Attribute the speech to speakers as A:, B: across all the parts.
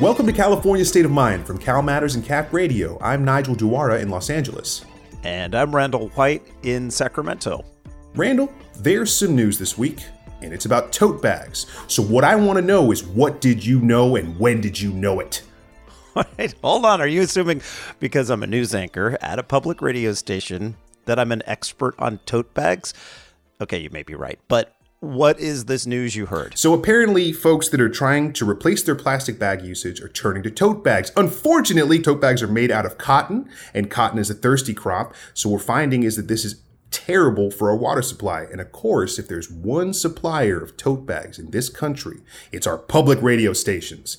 A: Welcome to California State of Mind from Cal Matters and Cap Radio. I'm Nigel Duara in Los Angeles.
B: And I'm Randall White in Sacramento.
A: Randall, there's some news this week, and it's about tote bags. So, what I want to know is what did you know and when did you know it?
B: Wait, hold on. Are you assuming because I'm a news anchor at a public radio station that I'm an expert on tote bags? Okay, you may be right. But what is this news you heard?
A: So apparently, folks that are trying to replace their plastic bag usage are turning to tote bags. Unfortunately, tote bags are made out of cotton, and cotton is a thirsty crop. So what we're finding is that this is terrible for our water supply. And of course, if there's one supplier of tote bags in this country, it's our public radio stations.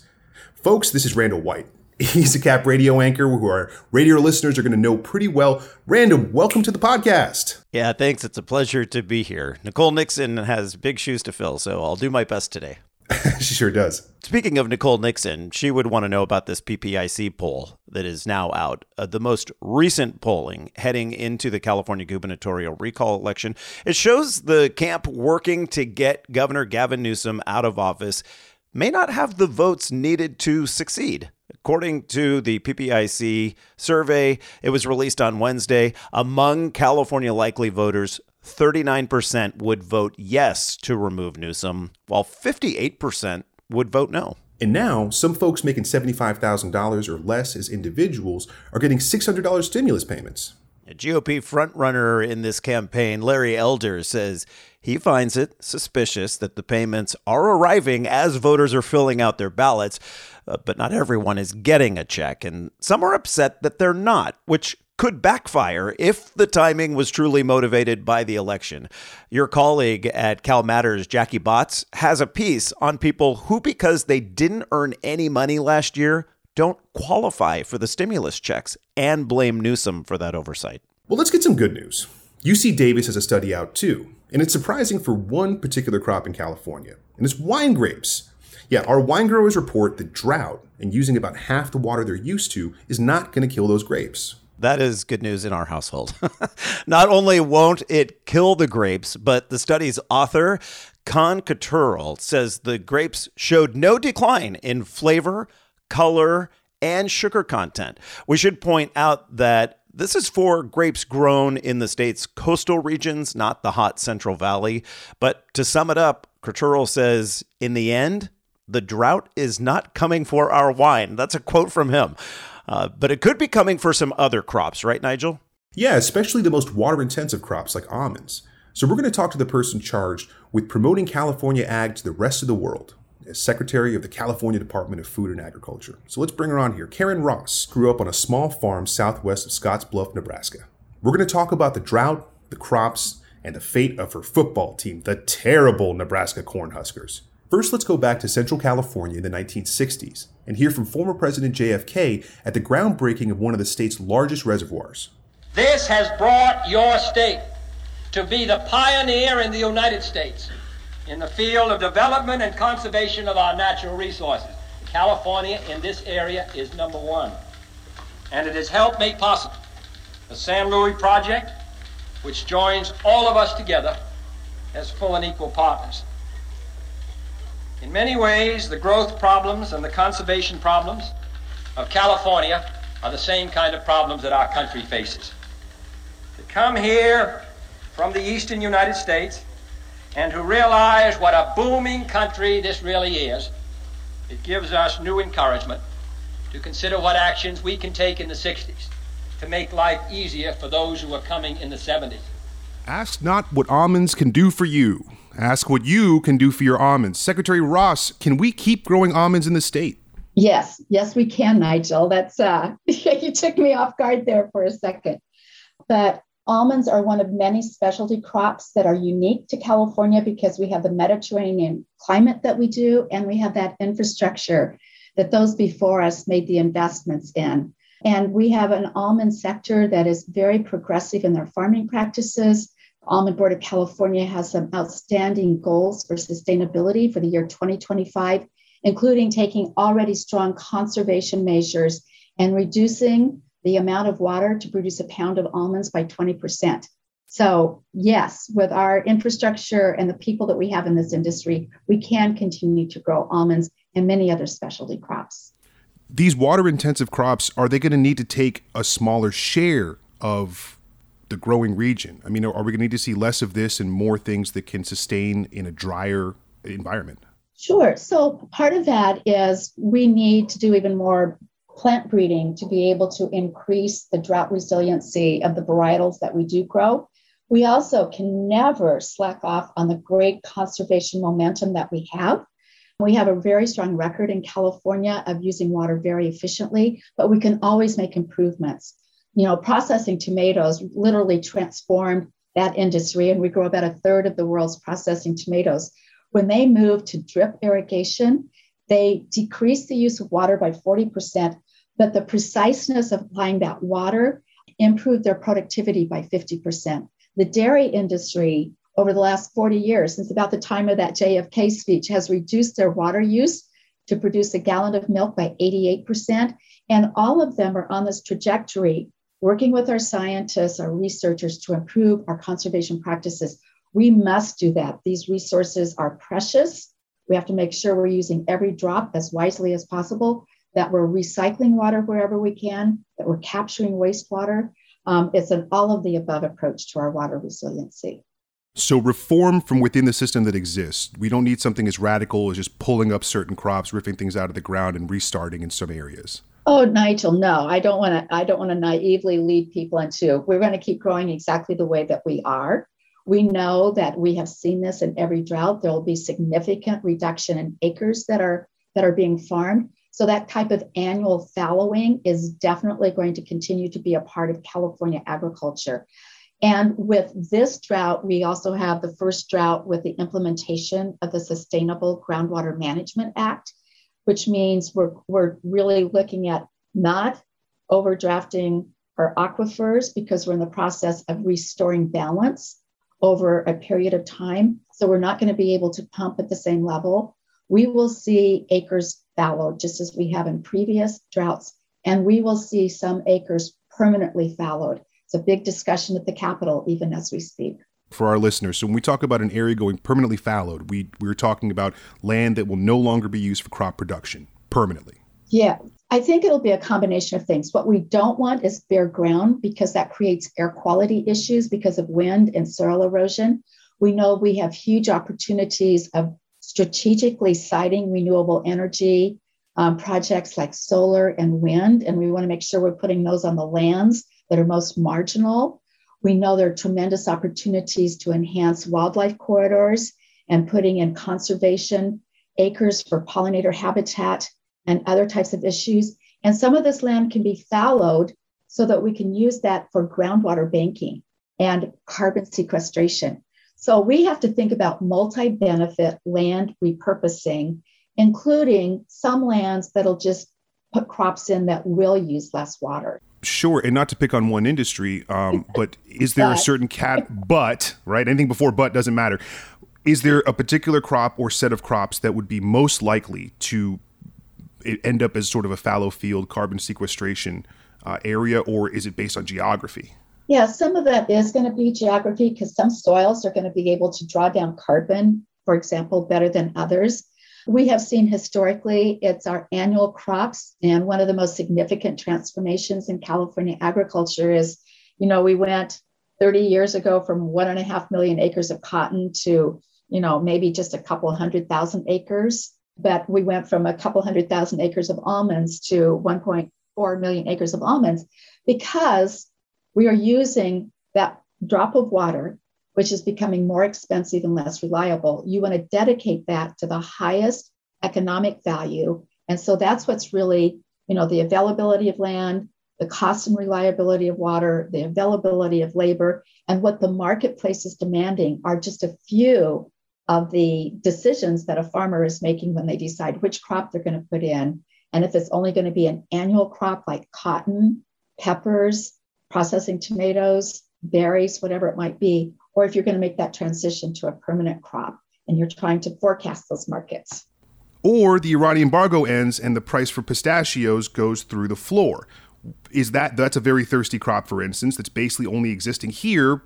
A: Folks, this is Randall White. He's a cap radio anchor who our radio listeners are going to know pretty well. Randall, welcome to the podcast.
B: Yeah, thanks. It's a pleasure to be here. Nicole Nixon has big shoes to fill, so I'll do my best today.
A: she sure does.
B: Speaking of Nicole Nixon, she would want to know about this PPIC poll that is now out. Uh, the most recent polling heading into the California gubernatorial recall election. It shows the camp working to get Governor Gavin Newsom out of office may not have the votes needed to succeed. According to the PPIC survey, it was released on Wednesday. Among California likely voters, 39% would vote yes to remove Newsom, while 58% would vote no.
A: And now, some folks making $75,000 or less as individuals are getting $600 stimulus payments.
B: A GOP frontrunner in this campaign, Larry Elder, says he finds it suspicious that the payments are arriving as voters are filling out their ballots, uh, but not everyone is getting a check, and some are upset that they're not, which could backfire if the timing was truly motivated by the election. Your colleague at Cal Matters, Jackie Botts, has a piece on people who, because they didn't earn any money last year, don't qualify for the stimulus checks and blame Newsom for that oversight.
A: Well, let's get some good news. UC Davis has a study out too, and it's surprising for one particular crop in California, and it's wine grapes. Yeah, our wine growers report that drought and using about half the water they're used to is not going to kill those grapes.
B: That is good news in our household. not only won't it kill the grapes, but the study's author, Kaan Kurtural, says the grapes showed no decline in flavor, color, and sugar content. We should point out that this is for grapes grown in the state's coastal regions, not the hot Central Valley. But to sum it up, Couturel says, in the end, the drought is not coming for our wine. That's a quote from him. Uh, but it could be coming for some other crops, right, Nigel?
A: Yeah, especially the most water intensive crops like almonds. So we're going to talk to the person charged with promoting California ag to the rest of the world as Secretary of the California Department of Food and Agriculture. So let's bring her on here. Karen Ross grew up on a small farm southwest of Scottsbluff, Nebraska. We're going to talk about the drought, the crops, and the fate of her football team, the terrible Nebraska Cornhuskers. First, let's go back to Central California in the 1960s and hear from former President JFK at the groundbreaking of one of the state's largest reservoirs.
C: This has brought your state to be the pioneer in the United States in the field of development and conservation of our natural resources. California in this area is number one. And it has helped make possible the San Luis Project, which joins all of us together as full and equal partners. In many ways, the growth problems and the conservation problems of California are the same kind of problems that our country faces. To come here from the eastern United States and to realize what a booming country this really is, it gives us new encouragement to consider what actions we can take in the 60s to make life easier for those who are coming in the 70s.
A: Ask not what almonds can do for you. Ask what you can do for your almonds. Secretary Ross, can we keep growing almonds in the state?
D: Yes, yes, we can, Nigel. That's uh, you took me off guard there for a second. But Almonds are one of many specialty crops that are unique to California because we have the Mediterranean climate that we do, and we have that infrastructure that those before us made the investments in. And we have an almond sector that is very progressive in their farming practices. Almond Board of California has some outstanding goals for sustainability for the year 2025, including taking already strong conservation measures and reducing the amount of water to produce a pound of almonds by 20%. So, yes, with our infrastructure and the people that we have in this industry, we can continue to grow almonds and many other specialty crops.
A: These water intensive crops, are they going to need to take a smaller share of the growing region? I mean, are we going to need to see less of this and more things that can sustain in a drier environment?
D: Sure. So part of that is we need to do even more plant breeding to be able to increase the drought resiliency of the varietals that we do grow. We also can never slack off on the great conservation momentum that we have. We have a very strong record in California of using water very efficiently, but we can always make improvements. You know, processing tomatoes literally transformed that industry, and we grow about a third of the world's processing tomatoes. When they moved to drip irrigation, they decreased the use of water by 40%, but the preciseness of applying that water improved their productivity by 50%. The dairy industry over the last 40 years, since about the time of that JFK speech, has reduced their water use to produce a gallon of milk by 88%. And all of them are on this trajectory, working with our scientists, our researchers to improve our conservation practices. We must do that. These resources are precious. We have to make sure we're using every drop as wisely as possible, that we're recycling water wherever we can, that we're capturing wastewater. Um, it's an all of the above approach to our water resiliency.
A: So, reform from within the system that exists. We don't need something as radical as just pulling up certain crops, ripping things out of the ground, and restarting in some areas.
D: Oh, Nigel, no, I don't want to. I don't want to naively lead people into. We're going to keep growing exactly the way that we are. We know that we have seen this in every drought. There will be significant reduction in acres that are that are being farmed. So that type of annual fallowing is definitely going to continue to be a part of California agriculture. And with this drought, we also have the first drought with the implementation of the Sustainable Groundwater Management Act, which means we're, we're really looking at not overdrafting our aquifers because we're in the process of restoring balance over a period of time. So we're not going to be able to pump at the same level. We will see acres fallow just as we have in previous droughts, and we will see some acres permanently fallowed. It's a big discussion at the Capitol, even as we speak.
A: For our listeners, so when we talk about an area going permanently fallowed, we, we're talking about land that will no longer be used for crop production permanently.
D: Yeah, I think it'll be a combination of things. What we don't want is bare ground because that creates air quality issues because of wind and soil erosion. We know we have huge opportunities of strategically siting renewable energy um, projects like solar and wind, and we want to make sure we're putting those on the lands that are most marginal. We know there are tremendous opportunities to enhance wildlife corridors and putting in conservation acres for pollinator habitat and other types of issues. And some of this land can be fallowed so that we can use that for groundwater banking and carbon sequestration. So we have to think about multi benefit land repurposing, including some lands that'll just put crops in that will use less water.
A: Sure, and not to pick on one industry, um, but is there a certain cat but right? Anything before but doesn't matter. Is there a particular crop or set of crops that would be most likely to end up as sort of a fallow field carbon sequestration uh, area, or is it based on geography?
D: Yeah, some of that is going to be geography because some soils are going to be able to draw down carbon, for example, better than others. We have seen historically it's our annual crops, and one of the most significant transformations in California agriculture is, you know, we went 30 years ago from one and a half million acres of cotton to, you know, maybe just a couple hundred thousand acres. But we went from a couple hundred thousand acres of almonds to 1.4 million acres of almonds because we are using that drop of water, which is becoming more expensive and less reliable. You want to dedicate that to the highest economic value. And so that's what's really, you know, the availability of land, the cost and reliability of water, the availability of labor, and what the marketplace is demanding are just a few of the decisions that a farmer is making when they decide which crop they're going to put in. And if it's only going to be an annual crop like cotton, peppers, processing tomatoes, berries, whatever it might be, or if you're going to make that transition to a permanent crop and you're trying to forecast those markets.
A: Or the Iranian embargo ends and the price for pistachios goes through the floor. Is that that's a very thirsty crop, for instance, that's basically only existing here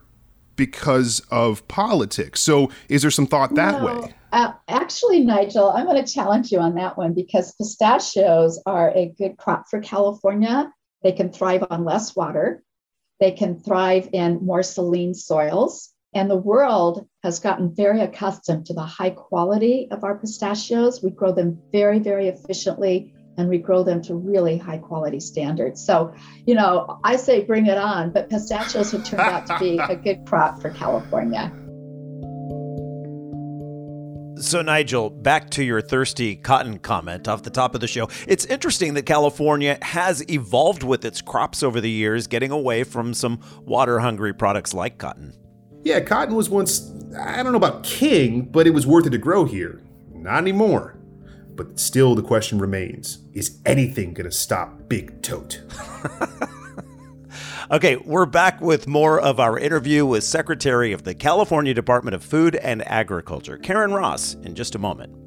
A: because of politics. So, is there some thought that no, way?
D: Uh, actually, Nigel, I'm going to challenge you on that one because pistachios are a good crop for California. They can thrive on less water, they can thrive in more saline soils. And the world has gotten very accustomed to the high quality of our pistachios. We grow them very, very efficiently and we grow them to really high quality standards. So, you know, I say bring it on, but pistachios have turned out to be a good crop for California.
B: So, Nigel, back to your thirsty cotton comment off the top of the show. It's interesting that California has evolved with its crops over the years, getting away from some water hungry products like cotton.
A: Yeah, cotton was once, I don't know about king, but it was worth it to grow here. Not anymore. But still, the question remains is anything going to stop Big Tote?
B: okay, we're back with more of our interview with Secretary of the California Department of Food and Agriculture, Karen Ross, in just a moment.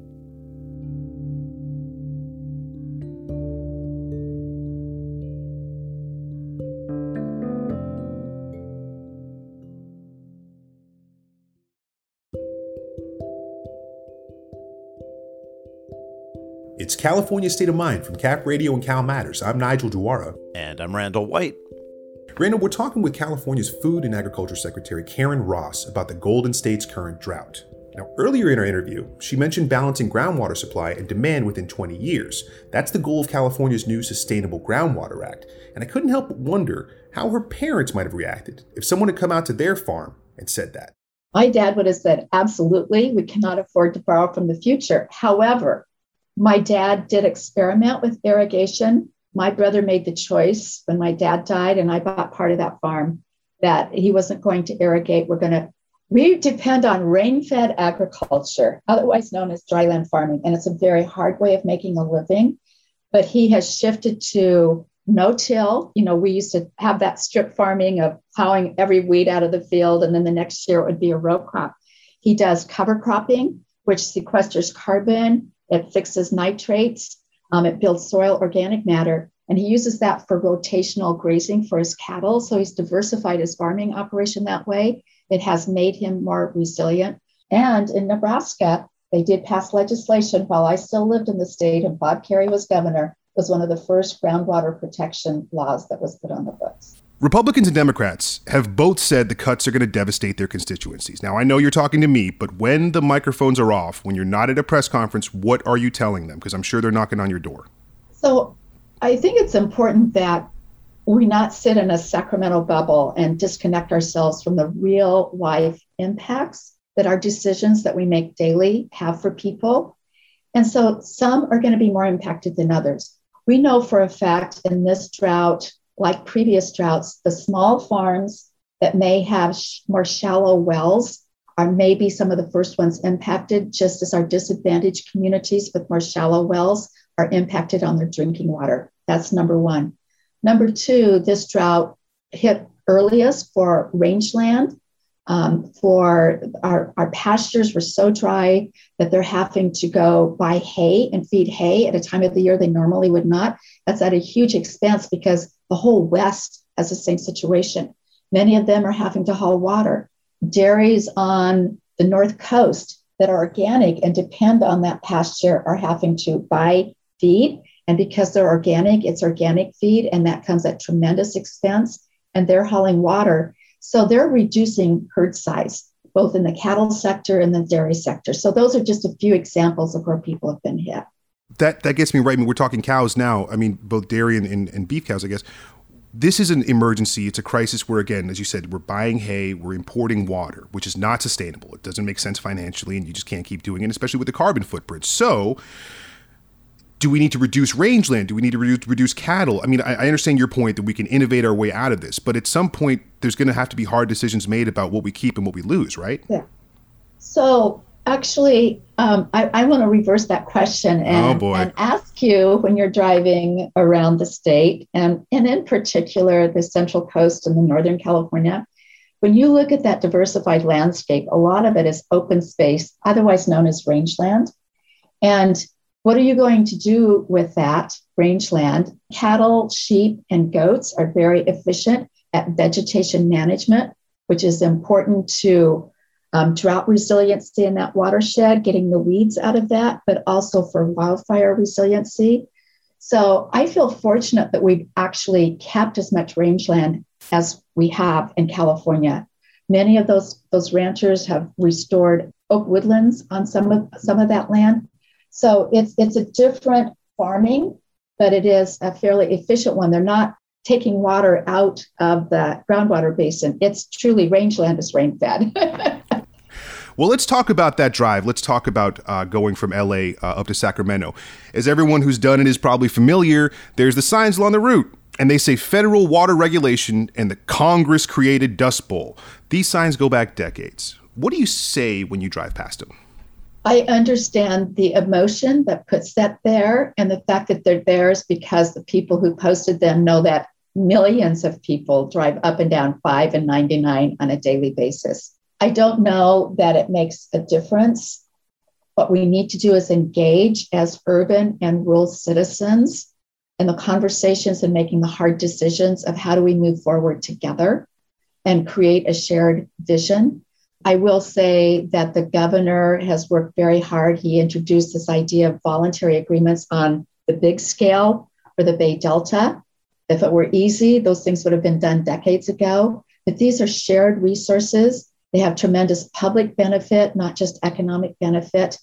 A: California State of Mind from Cap Radio and Cal Matters. I'm Nigel Duara.
B: And I'm Randall White.
A: Randall, we're talking with California's Food and Agriculture Secretary Karen Ross about the Golden State's current drought. Now, earlier in our interview, she mentioned balancing groundwater supply and demand within 20 years. That's the goal of California's new Sustainable Groundwater Act. And I couldn't help but wonder how her parents might have reacted if someone had come out to their farm and said that.
D: My dad would have said, Absolutely, we cannot afford to borrow from the future. However, my dad did experiment with irrigation. My brother made the choice when my dad died, and I bought part of that farm that he wasn't going to irrigate. We're going to, we depend on rain fed agriculture, otherwise known as dryland farming. And it's a very hard way of making a living. But he has shifted to no till. You know, we used to have that strip farming of plowing every weed out of the field, and then the next year it would be a row crop. He does cover cropping, which sequesters carbon it fixes nitrates, um, it builds soil organic matter, and he uses that for rotational grazing for his cattle. So he's diversified his farming operation that way. It has made him more resilient. And in Nebraska, they did pass legislation while I still lived in the state and Bob Kerrey was governor, was one of the first groundwater protection laws that was put on the books.
A: Republicans and Democrats have both said the cuts are going to devastate their constituencies. Now, I know you're talking to me, but when the microphones are off, when you're not at a press conference, what are you telling them? Because I'm sure they're knocking on your door.
D: So I think it's important that we not sit in a Sacramento bubble and disconnect ourselves from the real life impacts that our decisions that we make daily have for people. And so some are going to be more impacted than others. We know for a fact in this drought, like previous droughts, the small farms that may have sh- more shallow wells are maybe some of the first ones impacted, just as our disadvantaged communities with more shallow wells are impacted on their drinking water. That's number one. Number two, this drought hit earliest for rangeland. Um, for our, our pastures were so dry that they're having to go buy hay and feed hay at a time of the year they normally would not. That's at a huge expense because the whole West has the same situation. Many of them are having to haul water. Dairies on the North Coast that are organic and depend on that pasture are having to buy feed. And because they're organic, it's organic feed, and that comes at tremendous expense. And they're hauling water. So they're reducing herd size, both in the cattle sector and the dairy sector. So those are just a few examples of where people have been hit
A: that that gets me right. I mean, we're talking cows now. I mean, both dairy and, and, and, beef cows, I guess. This is an emergency. It's a crisis where, again, as you said, we're buying hay, we're importing water, which is not sustainable. It doesn't make sense financially, and you just can't keep doing it, especially with the carbon footprint. So, do we need to reduce rangeland? Do we need to reduce, reduce cattle? I mean, I, I understand your point that we can innovate our way out of this, but at some point, there's going to have to be hard decisions made about what we keep and what we lose, right?
D: Yeah. So Actually, um, I, I want to reverse that question and,
A: oh
D: and, ask you when you're driving around the state, and, and in particular the Central Coast and the Northern California, when you look at that diversified landscape, a lot of it is open space, otherwise known as rangeland. And what are you going to do with that rangeland? Cattle, sheep, and goats are very efficient at vegetation management. which is important to um, drought resiliency in that watershed, getting the weeds out of that, but also for wildfire resiliency. So I feel fortunate that we've actually kept as much rangeland as we have in California. Many of those, those ranchers have restored oak woodlands on some of some of that land. So it's it's a different farming, but it is a fairly efficient one. They're not taking water out of the groundwater basin. It's truly rangeland is rain fed.
A: Well, let's talk about that drive. Let's talk about uh, going from LA uh, up to Sacramento. As everyone who's done it is probably familiar, there's the signs along the route, and they say federal water regulation and the Congress created Dust Bowl. These signs go back decades. What do you say when you drive past them?
D: I understand the emotion that puts that there, and the fact that they're there is because the people who posted them know that millions of people drive up and down 5 and 99 on a daily basis. I don't know that it makes a difference. What we need to do is engage as urban and rural citizens in the conversations and making the hard decisions of how do we move forward together and create a shared vision. I will say that the governor has worked very hard. He introduced this idea of voluntary agreements on the big scale for the Bay Delta. If it were easy, those things would have been done decades ago. But these are shared resources they have tremendous public benefit, not just economic benefit.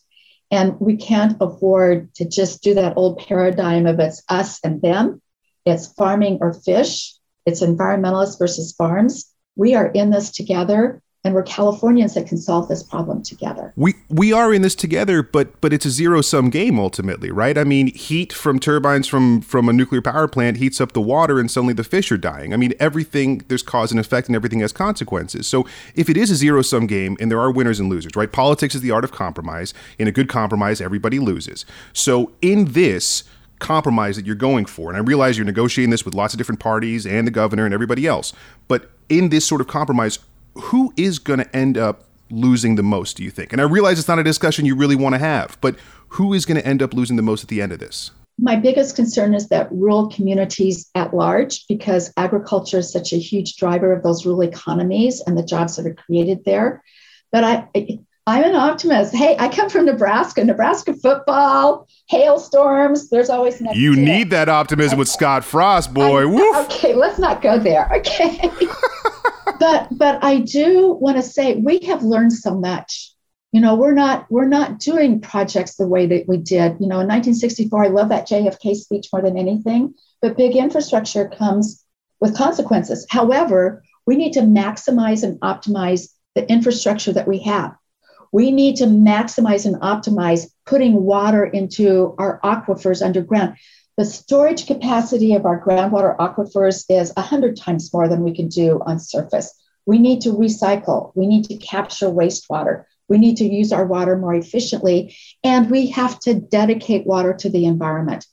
D: And we can't afford to just do that old paradigm of it's us and them. It's farming or fish. It's environmentalists versus farms. We are in this together and we're Californians that can solve this problem together.
A: We we are in this together, but but it's a zero sum game ultimately, right? I mean, heat from turbines from from a nuclear power plant heats up the water, and suddenly the fish are dying. I mean, everything there's cause and effect, and everything has consequences. So if it is a zero sum game, and there are winners and losers, right? Politics is the art of compromise. In a good compromise, everybody loses. So in this compromise that you're going for. And I realize you're negotiating this with lots of different parties and the governor and everybody else. But in this sort of compromise, who is going to end up losing the most, do you think? And I realize it's not a discussion you really want to have, but who is going to end up losing the most at the end of this?
D: My biggest concern is that rural communities at large, because agriculture is such a huge driver of those rural economies and the jobs that are created there. But I, I'm an optimist. Hey, I come from Nebraska, Nebraska football, hailstorms. There's always
A: next. You need that optimism okay. with Scott Frost, boy.
D: okay, let's not go there. Okay. but but I do want to say we have learned so much. You know, we're not we're not doing projects the way that we did. You know, in 1964, I love that JFK speech more than anything. But big infrastructure comes with consequences. However, we need to maximize and optimize the infrastructure that we have. We need to maximize and optimize putting water into our aquifers underground. The storage capacity of our groundwater aquifers is 100 times more than we can do on surface. We need to recycle. We need to capture wastewater. We need to use our water more efficiently. And we have to dedicate water to the environment.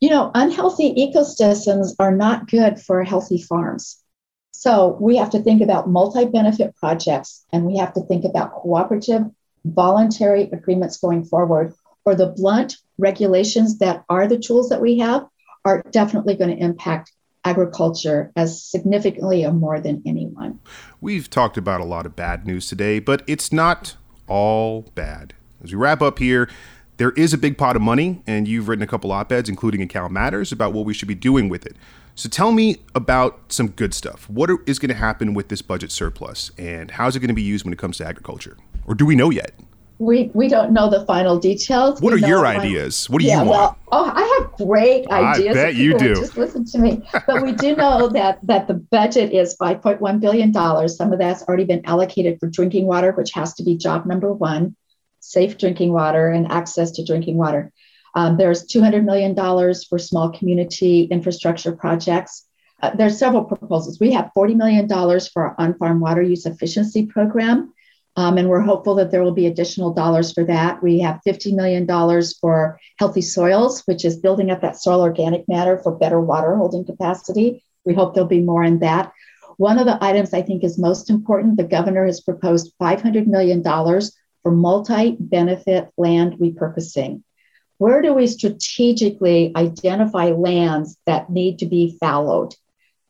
D: You know, unhealthy ecosystems are not good for healthy farms. So we have to think about multi benefit projects and we have to think about cooperative, voluntary agreements going forward or the blunt regulations that are the tools that we have are definitely going to impact agriculture as significantly or more than anyone.
A: We've talked about a lot of bad news today, but it's not all bad. As we wrap up here, there is a big pot of money, and you've written a couple op eds, including in Cal Matters, about what we should be doing with it. So tell me about some good stuff. What is going to happen with this budget surplus, and how is it going to be used when it comes to agriculture? Or do we know yet?
D: We we don't know the final details.
A: What
D: we
A: are your ideas? What do yeah, you want?
D: Well, oh, I have great ideas.
A: I bet you do.
D: Just listen to me. but we do know that that the budget is 5.1 billion dollars. Some of that's already been allocated for drinking water, which has to be job number one: safe drinking water and access to drinking water. Um, there's 200 million dollars for small community infrastructure projects. Uh, there's several proposals. We have 40 million dollars for our on-farm water use efficiency program um, and we're hopeful that there will be additional dollars for that. We have $50 million for healthy soils, which is building up that soil organic matter for better water holding capacity. We hope there'll be more in that. One of the items I think is most important the governor has proposed $500 million for multi benefit land repurposing. Where do we strategically identify lands that need to be fallowed?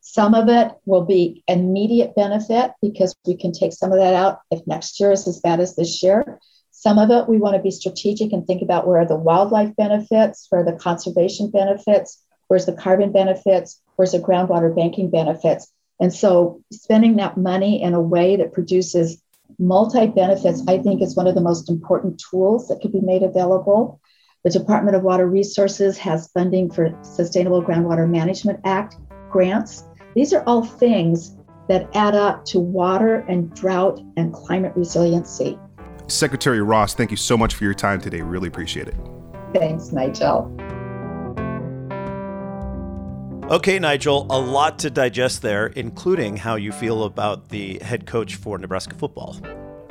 D: Some of it will be immediate benefit because we can take some of that out if next year is as bad as this year. Some of it we want to be strategic and think about where are the wildlife benefits, where are the conservation benefits, where's the carbon benefits, where's the groundwater banking benefits. And so spending that money in a way that produces multi benefits, I think, is one of the most important tools that could be made available. The Department of Water Resources has funding for Sustainable Groundwater Management Act grants. These are all things that add up to water and drought and climate resiliency.
A: Secretary Ross, thank you so much for your time today. Really appreciate it.
D: Thanks, Nigel.
B: Okay, Nigel, a lot to digest there, including how you feel about the head coach for Nebraska football.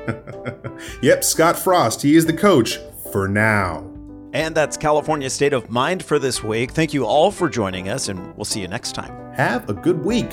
A: yep, Scott Frost. He is the coach for now.
B: And that's California State of Mind for this week. Thank you all for joining us, and we'll see you next time.
A: Have a good week.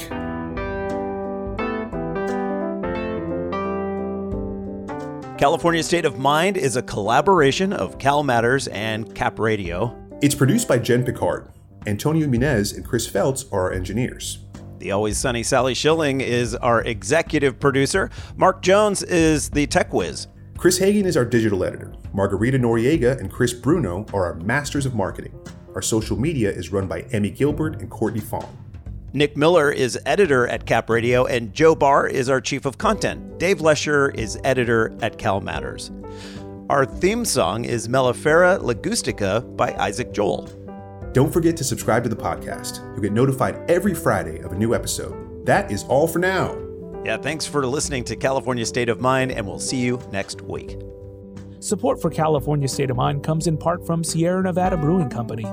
B: California State of Mind is a collaboration of Cal Matters and Cap Radio.
A: It's produced by Jen Picard. Antonio Munez and Chris Feltz are our engineers.
B: The always sunny Sally Schilling is our executive producer. Mark Jones is the tech whiz.
A: Chris Hagen is our digital editor. Margarita Noriega and Chris Bruno are our masters of marketing. Our social media is run by Emmy Gilbert and Courtney Fong.
B: Nick Miller is editor at Cap Radio, and Joe Barr is our chief of content. Dave Lesher is editor at Cal Matters. Our theme song is Mellifera Ligustica by Isaac Joel.
A: Don't forget to subscribe to the podcast. You'll get notified every Friday of a new episode. That is all for now.
B: Yeah, thanks for listening to California State of Mind, and we'll see you next week.
E: Support for California State of Mind comes in part from Sierra Nevada Brewing Company.